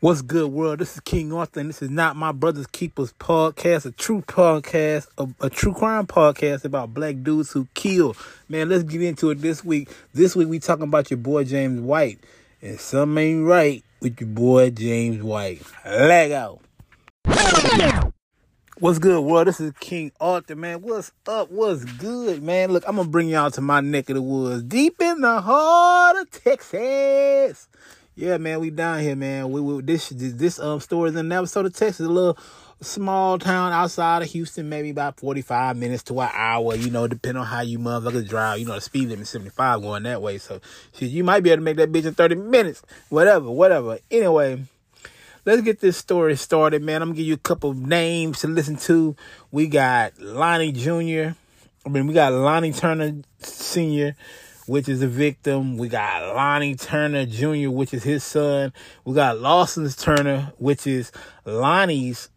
What's good, world? This is King Arthur, and this is not my brother's keepers podcast, a true podcast, a, a, true crime podcast about black dudes who kill. Man, let's get into it this week. This week we talking about your boy James White, and something ain't right with your boy James White. Leg out. What's good, world? This is King Arthur, man. What's up? What's good, man? Look, I'm gonna bring y'all to my neck of the woods, deep in the heart of Texas yeah, man, we down here, man. We, we this this um story is in Navasota, Texas, a little small town outside of Houston, maybe about forty five minutes to an hour. You know, depending on how you motherfuckers drive. You know, the speed limit seventy five going that way, so shit, you might be able to make that bitch in thirty minutes. Whatever, whatever. Anyway. Let's get this story started, man. I'm gonna give you a couple of names to listen to. We got Lonnie Jr. I mean, we got Lonnie Turner Sr which is a victim. We got Lonnie Turner Jr., which is his son. We got Lawson's Turner, which is Lonnie's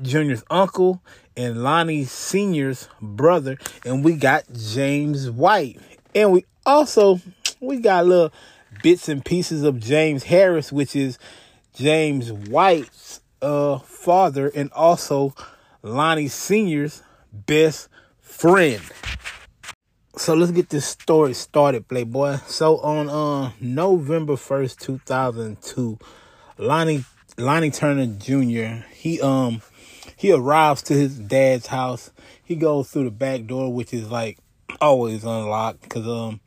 Jr.'s uncle and Lonnie Sr.'s brother. And we got James White. And we also, we got little bits and pieces of James Harris, which is James White's uh, father and also Lonnie Sr.'s best friend so let's get this story started, Playboy. So on uh, November first, two thousand two, Lonnie Lonnie Turner Jr. He um he arrives to his dad's house. He goes through the back door, which is like always unlocked, cause um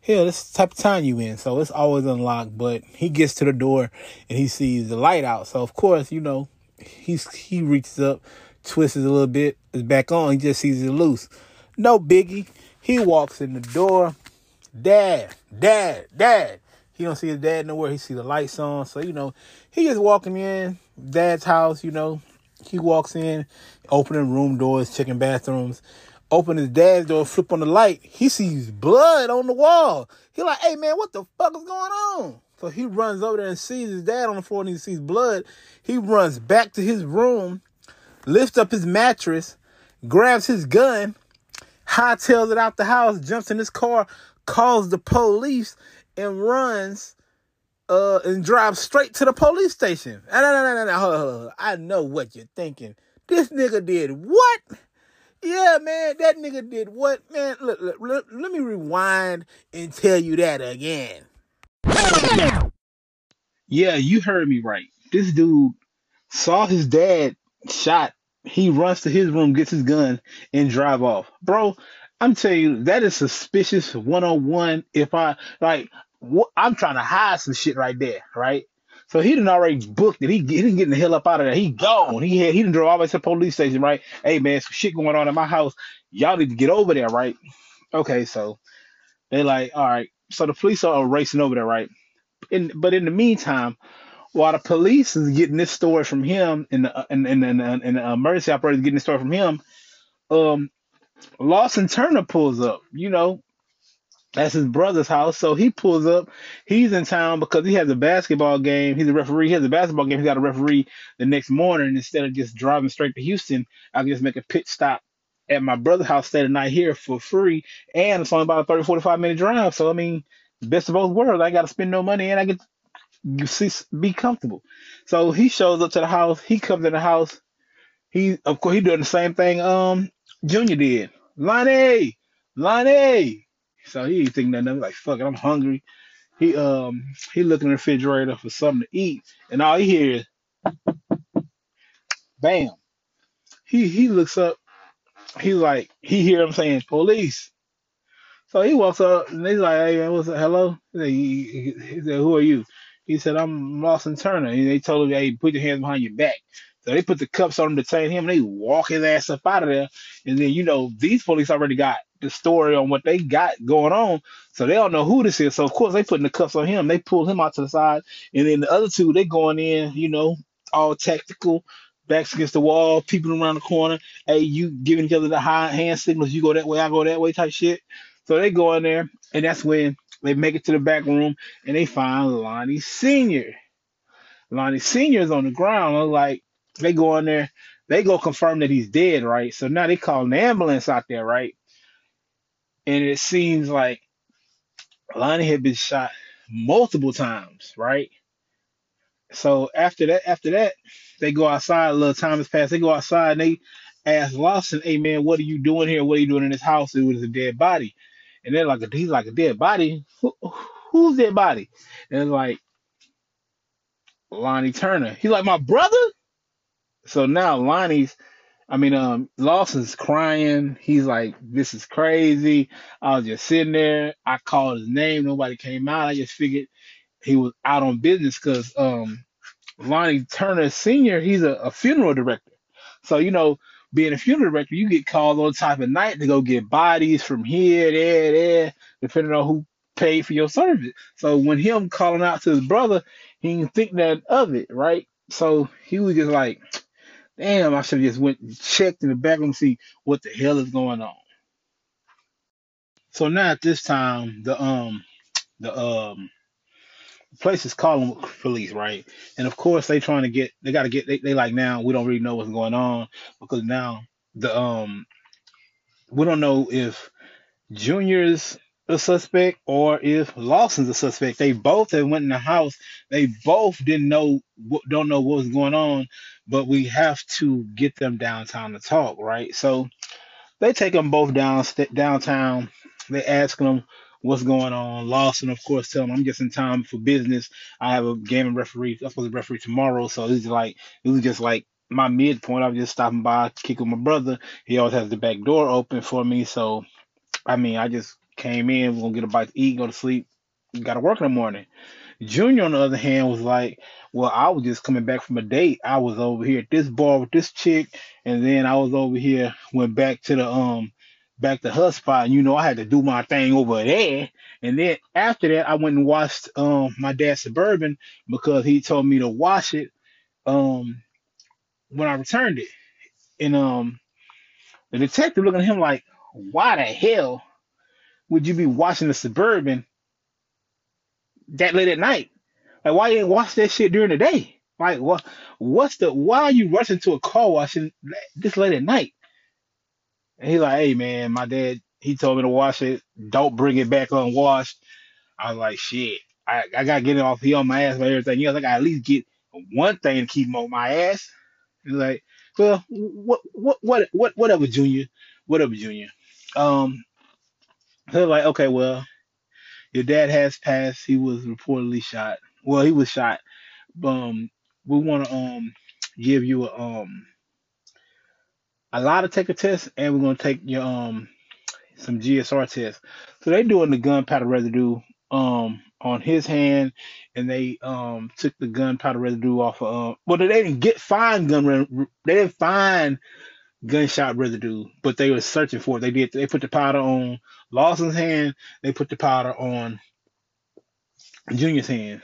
hell, this the type of time you in, so it's always unlocked. But he gets to the door and he sees the light out. So of course, you know, he's he reaches up, twists it a little bit, it's back on. He just sees it loose. No biggie he walks in the door. Dad, dad, dad. He don't see his dad nowhere. He see the lights on. So, you know, he just walking in dad's house, you know. He walks in, opening room doors, checking bathrooms. Open his dad's door, flip on the light. He sees blood on the wall. He like, hey man, what the fuck is going on? So he runs over there and sees his dad on the floor and he sees blood. He runs back to his room, lifts up his mattress, grabs his gun, hightails it out the house, jumps in his car, calls the police, and runs uh, and drives straight to the police station. No, no, no, no, no. Hold hold. I know what you're thinking. This nigga did what? Yeah, man, that nigga did what? Man, look, look, look, let me rewind and tell you that again. Yeah, you heard me right. This dude saw his dad shot he runs to his room, gets his gun, and drive off. Bro, I'm telling you, that is suspicious 101. If I like, wh- I'm trying to hide some shit right there, right? So he didn't already booked it. He, he didn't get the hell up out of there. He gone. He had he didn't drove all the way to the police station, right? Hey man, some shit going on in my house. Y'all need to get over there, right? Okay, so they like, all right. So the police are racing over there, right? In but in the meantime, while the police is getting this story from him and the and and, and, and the emergency operator is getting this story from him, um, Lawson Turner pulls up. You know, that's his brother's house. So he pulls up. He's in town because he has a basketball game. He's a referee. He has a basketball game. He got a referee the next morning. Instead of just driving straight to Houston, I can just make a pit stop at my brother's house, stay the night here for free. And it's only about a 30, 45 minute drive. So, I mean, best of both worlds. I got to spend no money and I get be comfortable. So he shows up to the house. He comes in the house. He, of course, he doing the same thing. Um, Junior did. Lonnie, Lonnie. So he ain't thinking nothing. Like fuck it, I'm hungry. He um he looking in the refrigerator for something to eat, and all he hears, bam. He he looks up. He's like he hear him saying police. So he walks up and he's like, "Hey man, what's up? Hello?" He, he, he said, "Who are you?" He said, I'm Lawson Turner. And they told him, hey, put your hands behind your back. So they put the cuffs on him to detain him. And they walk his ass up out of there. And then, you know, these police already got the story on what they got going on. So they don't know who this is. So, of course, they putting the cuffs on him. They pull him out to the side. And then the other two, they going in, you know, all tactical, backs against the wall, peeping around the corner. Hey, you giving each other the high hand signals. You go that way, I go that way type shit. So they go in there. And that's when they make it to the back room and they find Lonnie Sr. Lonnie Sr. is on the ground. Like they go in there, they go confirm that he's dead, right? So now they call an ambulance out there, right? And it seems like Lonnie had been shot multiple times, right? So after that, after that, they go outside. A little time has passed. They go outside and they ask Lawson, "Hey man, what are you doing here? What are you doing in this house? It was a dead body." And they're like, "He's like a dead body. Who, who's dead body?" And it's like Lonnie Turner. He's like my brother. So now Lonnie's, I mean, um, Lawson's crying. He's like, "This is crazy." I was just sitting there. I called his name. Nobody came out. I just figured he was out on business because um Lonnie Turner Sr., he's a, a funeral director. So, you know, being a funeral director, you get called all time of night to go get bodies from here, there, there, depending on who paid for your service. So when him calling out to his brother, he didn't think that of it, right? So he was just like, damn, I should have just went and checked in the back and see what the hell is going on. So now at this time, the um the um place is calling police, right? And of course they trying to get they gotta get they, they like now we don't really know what's going on because now the um we don't know if Junior's is a suspect or if Lawson's a suspect. They both have went in the house. They both didn't know don't know what was going on, but we have to get them downtown to talk, right? So they take them both down downtown. They ask them what's going on. Lawson, of course, tell them I'm just in time for business. I have a game and referee. I'm supposed to referee tomorrow, so it's like it was just like my midpoint. I was just stopping by, kicking my brother. He always has the back door open for me, so I mean, I just came in. We're gonna get a bite to eat, go to sleep. Got to work in the morning. Junior, on the other hand, was like, Well, I was just coming back from a date. I was over here at this bar with this chick, and then I was over here, went back to the um back to her spot, and you know, I had to do my thing over there. And then after that, I went and watched um my dad's suburban because he told me to wash it um when I returned it. And um the detective looking at him like, Why the hell would you be washing the suburban that late at night? Like, why you ain't wash that shit during the day? Like, what? What's the? Why are you rushing to a car washing this late at night? And he's like, "Hey, man, my dad, he told me to wash it. Don't bring it back unwashed." I was like, "Shit, I, I gotta get it off. He on my ass by everything else. I gotta at least get one thing to keep him on my ass." He's like, "Well, what, what, what, what, whatever, Junior, whatever, Junior." Um, they're like, "Okay, well." Your dad has passed. He was reportedly shot. Well, he was shot. Um, we want to um give you a um a lot of take a test, and we're gonna take your um some GSR tests. So they doing the gunpowder residue um on his hand, and they um took the gunpowder residue off of um. Well, they didn't get find gun. They didn't find gunshot residue, but they were searching for it. They did. They put the powder on Lawson's hand. They put the powder on Junior's hand,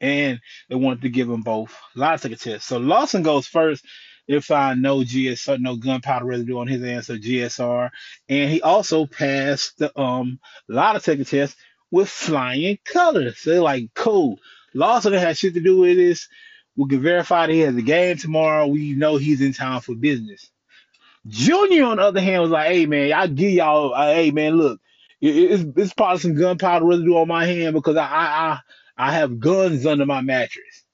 and they wanted to give them both. A lot of take a test. So Lawson goes first. They find no GSR, no gunpowder residue on his so GSR, and he also passed the um lot of take a test with flying colors. So they're like, cool. Lawson had shit to do with this. We can verify that he has a game tomorrow. We know he's in town for business. Junior, on the other hand, was like, "Hey man, I give y'all, uh, hey man, look, it, it's it's probably some gunpowder residue on my hand because I I I, I have guns under my mattress."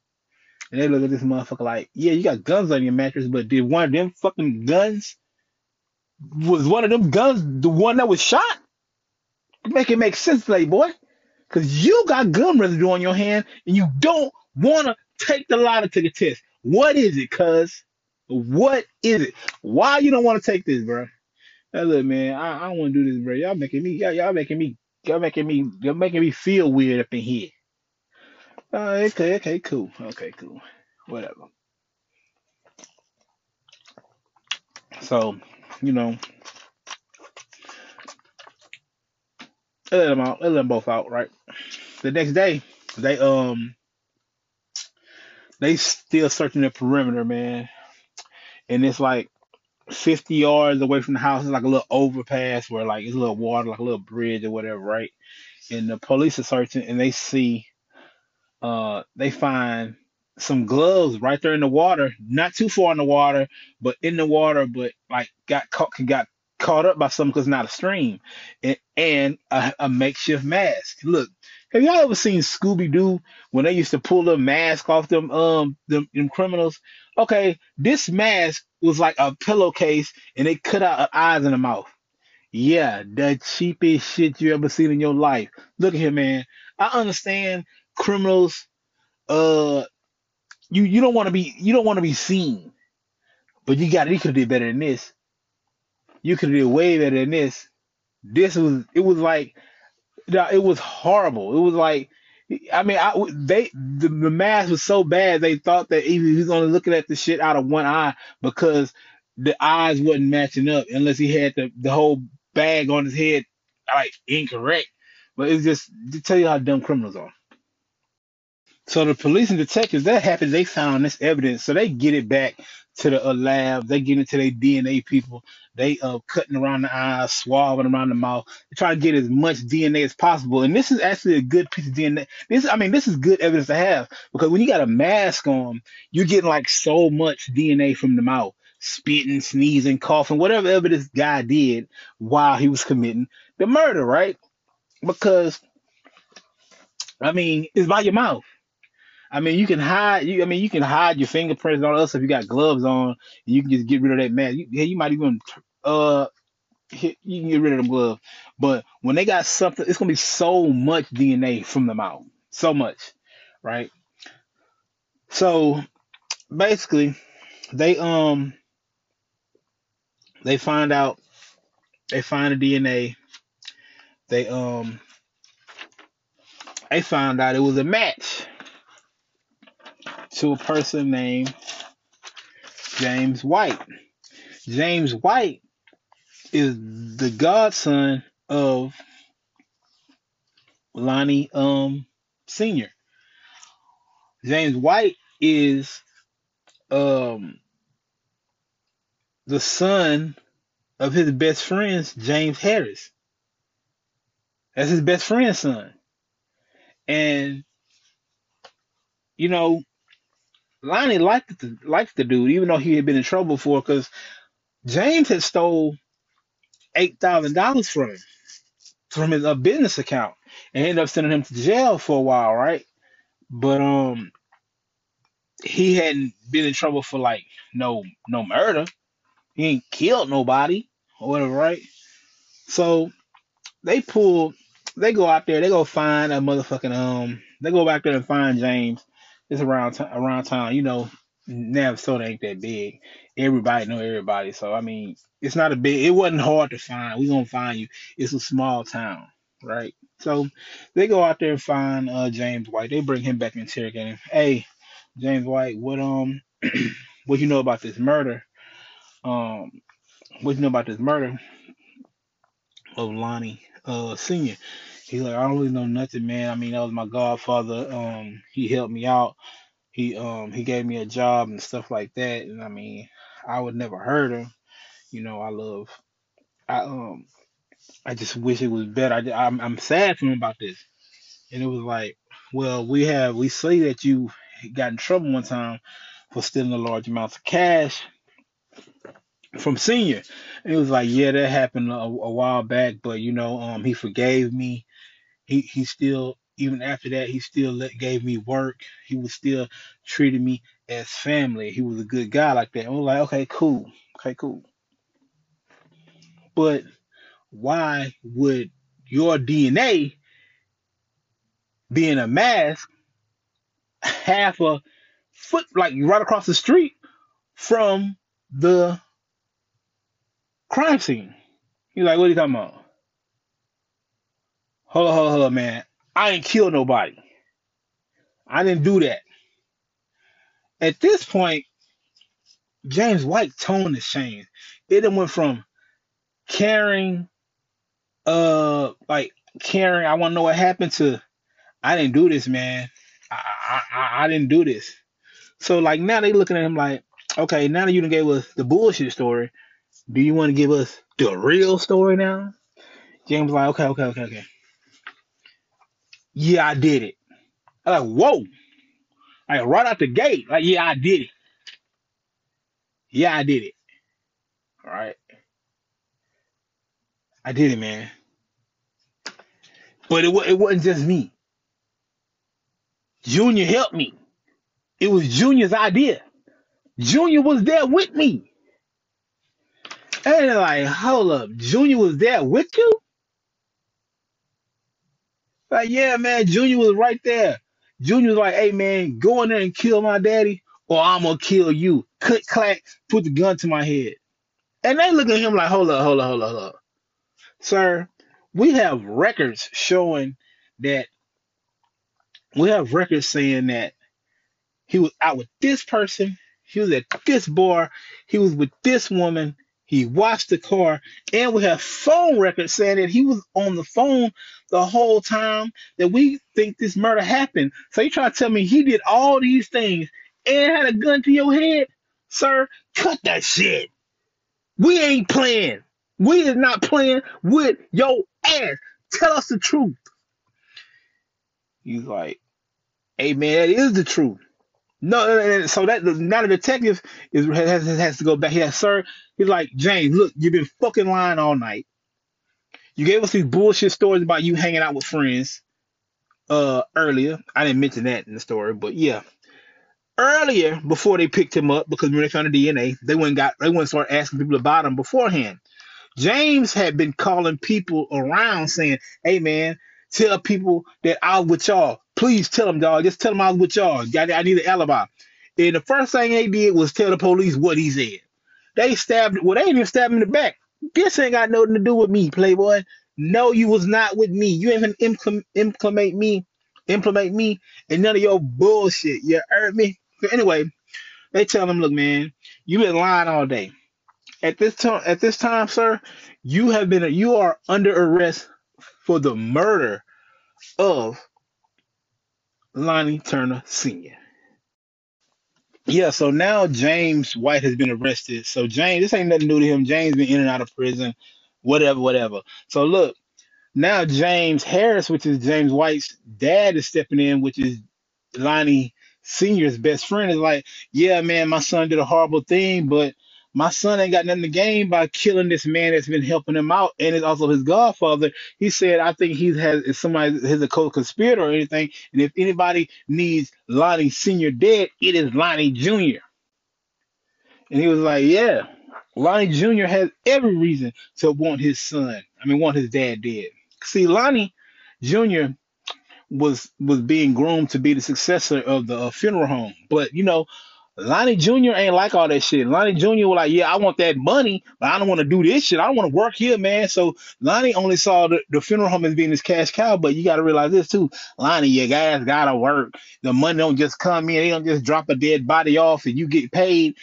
And they look at this motherfucker like, "Yeah, you got guns on your mattress, but did one of them fucking guns was one of them guns the one that was shot? Make it make sense, playboy, because you got gun residue on your hand and you don't want to take the lie to the test. What is it, cuz?" What is it? Why you don't want to take this, bro? Hey, look, man, I, I don't want to do this, bro. Y'all making me, y'all, y'all making me, y'all making me, y'all making me feel weird up in here. Uh, okay, okay, cool, okay, cool, whatever. So, you know, let them out. Let them both out, right? The next day, they um, they still searching the perimeter, man, and it's like 50 yards away from the house It's like a little overpass where like it's a little water, like a little bridge or whatever, right? And the police are searching and they see uh they find some gloves right there in the water, not too far in the water, but in the water, but like got caught got caught up by something because not a stream, and, and a, a makeshift mask. Look, Have y'all ever seen Scooby Doo when they used to pull the mask off them um them, them criminals? Okay, this mask was like a pillowcase and they cut out eyes in the mouth. Yeah, the cheapest shit you ever seen in your life. Look at here, man. I understand criminals. Uh, you you don't want to be you don't want to be seen, but you got you could do better than this. You could did way better than this. This was it was like it was horrible. It was like I mean, I they the, the mask was so bad they thought that he was only looking at the shit out of one eye because the eyes wasn't matching up unless he had the the whole bag on his head like incorrect. But it's just to tell you how dumb criminals are. So the police and detectives, that happens. They found this evidence, so they get it back to the uh, lab. They get into their DNA people. They uh cutting around the eyes, swabbing around the mouth. They try to get as much DNA as possible. And this is actually a good piece of DNA. This, I mean, this is good evidence to have because when you got a mask on, you're getting like so much DNA from the mouth, spitting, sneezing, coughing, whatever ever this guy did while he was committing the murder, right? Because I mean, it's by your mouth. I mean, you can hide. You, I mean, you can hide your fingerprints and all that stuff. If you got gloves on, and you can just get rid of that mask. You, yeah, you might even uh, hit, you can get rid of them gloves. But when they got something, it's gonna be so much DNA from the mouth, so much, right? So basically, they um they find out they find the DNA. They um they found out it was a match to a person named James White. James White is the godson of Lonnie um Senior. James White is um the son of his best friend's James Harris. That's his best friend's son. And you know, Lonnie liked the liked the dude, even though he had been in trouble for because James had stole eight thousand dollars from him from his uh, business account and ended up sending him to jail for a while, right? But um, he hadn't been in trouble for like no no murder. He ain't killed nobody or whatever, right? So they pull, they go out there, they go find a motherfucking um, they go back there and find James it's around t- around town. You know, Navasota ain't that big. Everybody know everybody. So I mean, it's not a big. It wasn't hard to find. We gonna find you. It's a small town, right? So they go out there and find uh, James White. They bring him back and interrogate him. Hey, James White, what um, what you know about this murder? Um, what you know about this murder of Lonnie uh Senior? He's like, I don't really know nothing, man. I mean, that was my godfather. Um, he helped me out. He um he gave me a job and stuff like that. And I mean, I would never hurt him. You know, I love. I um I just wish it was better. I, I'm I'm sad for him about this. And it was like, well, we have we say that you got in trouble one time for stealing a large amounts of cash from senior. And it was like, yeah, that happened a, a while back, but you know, um, he forgave me he he still even after that he still let, gave me work. He was still treating me as family. He was a good guy like that. And we're like, okay, cool, okay, cool. But why would your DNA be in a mask half a foot like right across the street from the crime scene? He's like, what are you talking about? Hold on, hold on, hold on, man. I ain't killed nobody. I didn't do that. At this point, James White tone has changed. It went from caring, uh, like caring. I want to know what happened to. I didn't do this, man. I, I I didn't do this. So like now they looking at him like, okay, now that you done gave us the bullshit story, do you want to give us the real story now? James like, okay, okay, okay, okay yeah, I did it. I'm like, whoa. Like right out the gate. Like, yeah, I did it. Yeah, I did it. All right. I did it, man. But it, it wasn't just me. Junior helped me. It was Junior's idea. Junior was there with me. And they're like, hold up, Junior was there with you? Like, yeah, man, Junior was right there. Junior was like, hey, man, go in there and kill my daddy, or I'm gonna kill you. Click, clack, put the gun to my head. And they look at him like, hold up, hold up, hold up, hold up. Sir, we have records showing that we have records saying that he was out with this person, he was at this bar, he was with this woman, he watched the car, and we have phone records saying that he was on the phone the whole time that we think this murder happened. So you try to tell me he did all these things and had a gun to your head? Sir, cut that shit. We ain't playing. We is not playing with your ass. Tell us the truth. He's like, hey man, that is the truth. No, so that now the detective is has, has to go back. He sir. He's like, James, look, you've been fucking lying all night. You gave us these bullshit stories about you hanging out with friends uh earlier. I didn't mention that in the story, but yeah. Earlier, before they picked him up, because when they found the DNA, they went got they went and started asking people about him beforehand. James had been calling people around saying, Hey man, tell people that I'm with y'all. Please tell them, dog. Just tell them I was with y'all. I need an alibi. And the first thing they did was tell the police what he said. They stabbed, well, they didn't even stab him in the back. This ain't got nothing to do with me, Playboy. No, you was not with me. You ain't even implement me, implement me, and none of your bullshit. You heard me? So anyway, they tell him, look, man, you been lying all day. At this time, at this time, sir, you have been, you are under arrest for the murder of Lonnie Turner Sr. Yeah, so now James White has been arrested. So James, this ain't nothing new to him. James been in and out of prison, whatever, whatever. So look, now James Harris, which is James White's dad, is stepping in, which is Lonnie Senior's best friend, is like, yeah, man, my son did a horrible thing, but my son ain't got nothing to gain by killing this man that's been helping him out and is also his godfather. He said, I think he has if somebody is a co-conspirator or anything. And if anybody needs Lonnie Sr. dead, it is Lonnie Jr. And he was like, Yeah, Lonnie Jr. has every reason to want his son. I mean, want his dad dead. See, Lonnie Jr was was being groomed to be the successor of the uh, funeral home. But you know, Lonnie Jr. ain't like all that shit. Lonnie Jr. was like, yeah, I want that money, but I don't want to do this shit. I don't want to work here, man. So Lonnie only saw the, the funeral home as being his cash cow, but you got to realize this too. Lonnie, your guys got to work. The money don't just come in. They don't just drop a dead body off and you get paid.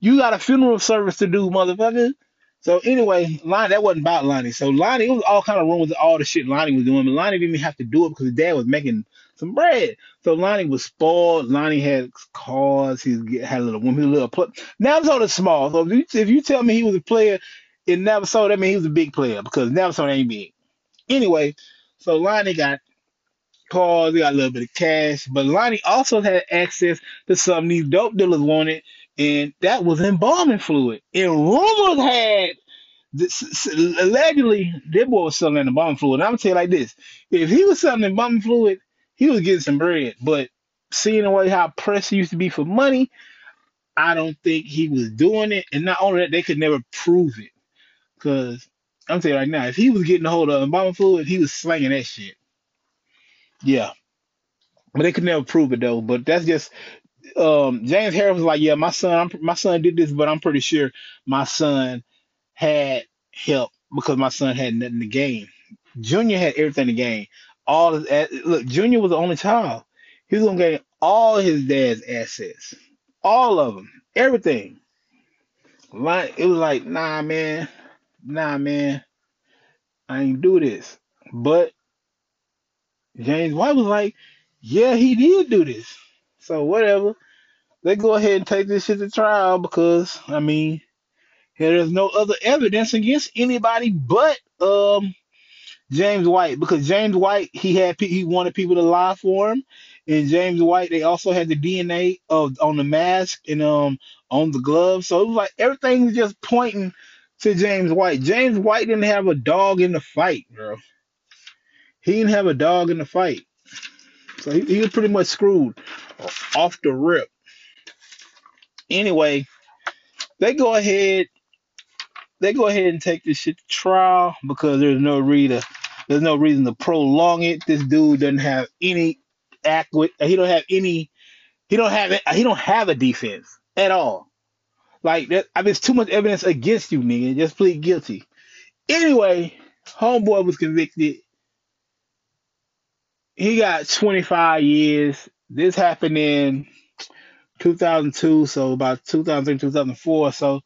You got a funeral service to do, motherfucker. So anyway, Lonnie, that wasn't about Lonnie. So Lonnie, it was all kind of rumors all the shit Lonnie was doing, but Lonnie didn't even have to do it because his dad was making some bread. So Lonnie was spoiled. Lonnie had cars. He had a little woman, he was a little play. Navasota is small. So if you, if you tell me he was a player in Navasota, that means he was a big player because Navasota ain't big. Anyway, so Lonnie got cars, he got a little bit of cash, but Lonnie also had access to something these dope dealers wanted, and that was embalming fluid. And rumors had this, allegedly that boy was selling in the embalming fluid. And I'm gonna tell you like this: if he was selling the embalming fluid, he was getting some bread. But seeing the way how press used to be for money, I don't think he was doing it. And not only that, they could never prove it. Cause I'm you right now, if he was getting a hold of embalming fluid, he was slanging that shit. Yeah. But they could never prove it though. But that's just um, James Harris was like, "Yeah, my son, I'm, my son did this, but I'm pretty sure my son had help because my son had nothing to gain. Junior had everything to gain. All his, look, Junior was the only child. He was gonna gain all his dad's assets, all of them, everything. Like it was like, nah, man, nah, man, I ain't do this. But James White was like, yeah, he did do this. So whatever. They go ahead and take this shit to trial because I mean, there's no other evidence against anybody but um James White because James White he had he wanted people to lie for him, and James White they also had the DNA of on the mask and um on the gloves, so it was like everything was just pointing to James White. James White didn't have a dog in the fight, bro. He didn't have a dog in the fight. So he, he was pretty much screwed off the rip. Anyway, they go ahead they go ahead and take this shit to trial because there's no reason there's no reason to prolong it. This dude doesn't have any act with he don't have any he don't have he don't have a defense at all. Like that I mean it's too much evidence against you, nigga. Just plead guilty. Anyway, homeboy was convicted. He got 25 years. This happened in 2002, so about 2003, 2004. So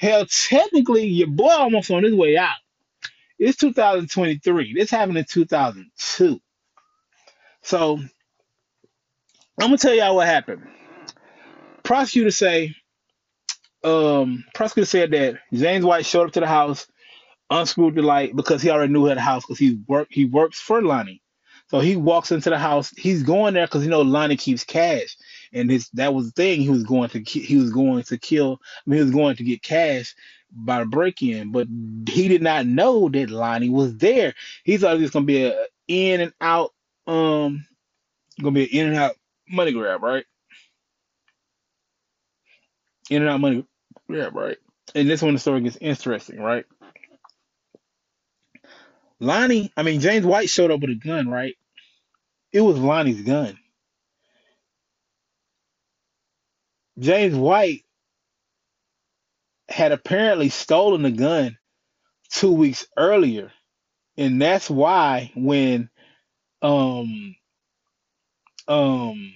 Hell, technically, your boy almost on his way out. It's 2023. This happened in 2002. So I'm gonna tell y'all what happened. Prosecutor say, um, prosecutor said that James White showed up to the house, unscrewed the light because he already knew he had a house because he work he works for Lonnie. So he walks into the house. He's going there because you know Lonnie keeps cash and his that was the thing. He was going to he was going to kill. I mean, he was going to get cash by the break in, but he did not know that Lonnie was there. He thought it was gonna be a in and out, um, gonna be an in and out money grab, right? In and out money grab, right? And this one the story gets interesting, right? Lonnie, I mean James White showed up with a gun, right? It was Lonnie's gun. James White had apparently stolen the gun two weeks earlier. And that's why when um um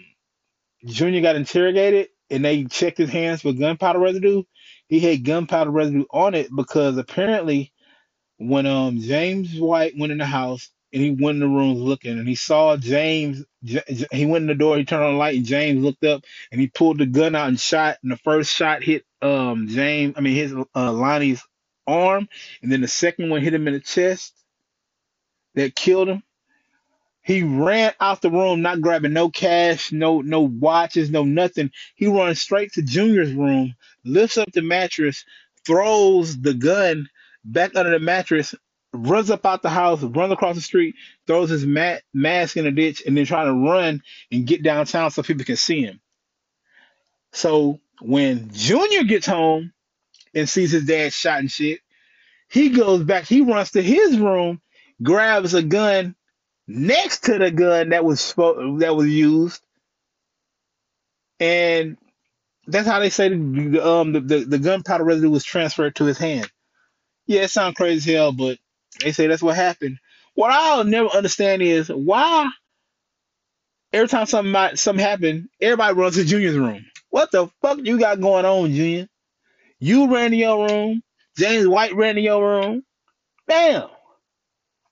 Junior got interrogated and they checked his hands for gunpowder residue, he had gunpowder residue on it because apparently when um James White went in the house and he went in the room looking and he saw James. He went in the door, he turned on the light, and James looked up and he pulled the gun out and shot. And the first shot hit um James, I mean his uh, Lonnie's arm, and then the second one hit him in the chest. That killed him. He ran out the room, not grabbing no cash, no no watches, no nothing. He runs straight to Junior's room, lifts up the mattress, throws the gun back under the mattress, runs up out the house, runs across the street, throws his mat, mask in a ditch, and then trying to run and get downtown so people can see him. So when Junior gets home and sees his dad shot and shit, he goes back, he runs to his room, grabs a gun next to the gun that was that was used, and that's how they say the um the, the, the gunpowder residue was transferred to his hand. Yeah, it sounds crazy as hell, but they say that's what happened. What I'll never understand is why every time something might, something happen, everybody runs to Junior's room. What the fuck you got going on, Junior? You ran to your room. James White ran to your room. Damn.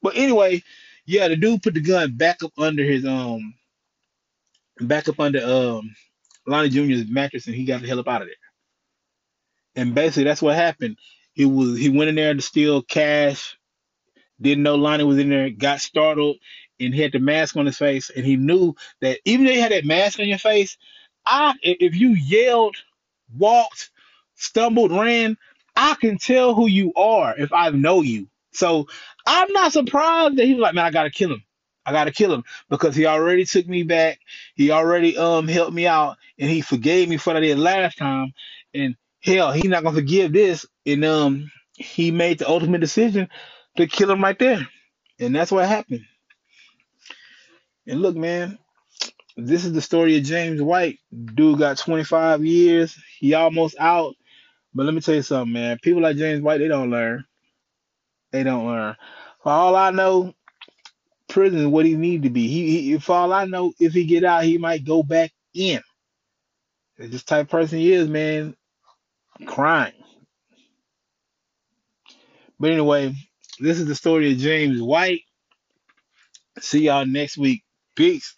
But anyway, yeah, the dude put the gun back up under his um back up under um Lonnie Jr.'s mattress and he got the hell up out of there. And basically that's what happened. He was he went in there to steal cash didn't know Lonnie was in there, got startled, and he had the mask on his face, and he knew that even though you had that mask on your face, I if you yelled, walked, stumbled, ran, I can tell who you are if I know you. So I'm not surprised that he was like, man, I gotta kill him. I gotta kill him because he already took me back. He already um helped me out, and he forgave me for what I did last time. And hell, he's not gonna forgive this. And um, he made the ultimate decision to kill him right there. And that's what happened. And look, man, this is the story of James White. Dude got 25 years. He almost out. But let me tell you something, man. People like James White, they don't learn. They don't learn. For all I know, prison is what he need to be. He, he for all I know, if he get out, he might go back in. This type person he is, man. Crying. But anyway, this is the story of James White. See y'all next week. Peace.